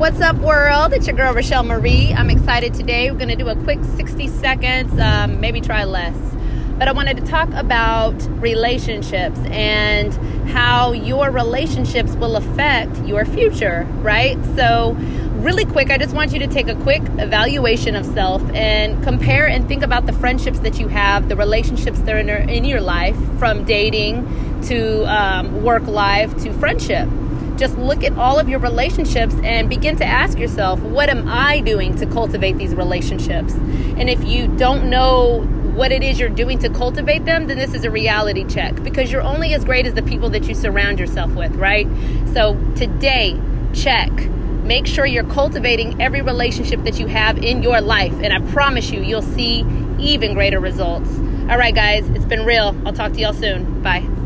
world. It's your girl Rochelle Marie. I'm excited today. We're going to do a quick 60 seconds, um, maybe try less. But I wanted to talk about relationships and how your relationships will affect your future, right? So, really quick, I just want you to take a quick evaluation of self and compare and think about the friendships that you have, the relationships that are in your life, from dating to um, work life to friendship just look at all of your relationships and begin to ask yourself, what am I doing to cultivate these relationships? And if you don't know what it is you're doing to cultivate them, then this is a reality check because you're only as great as the people that you surround yourself with, right? So today, check. Make sure you're cultivating every relationship that you have in your life, and I promise you, you'll see even greater results. All right, guys, it's been real. I'll talk to y'all soon. Bye.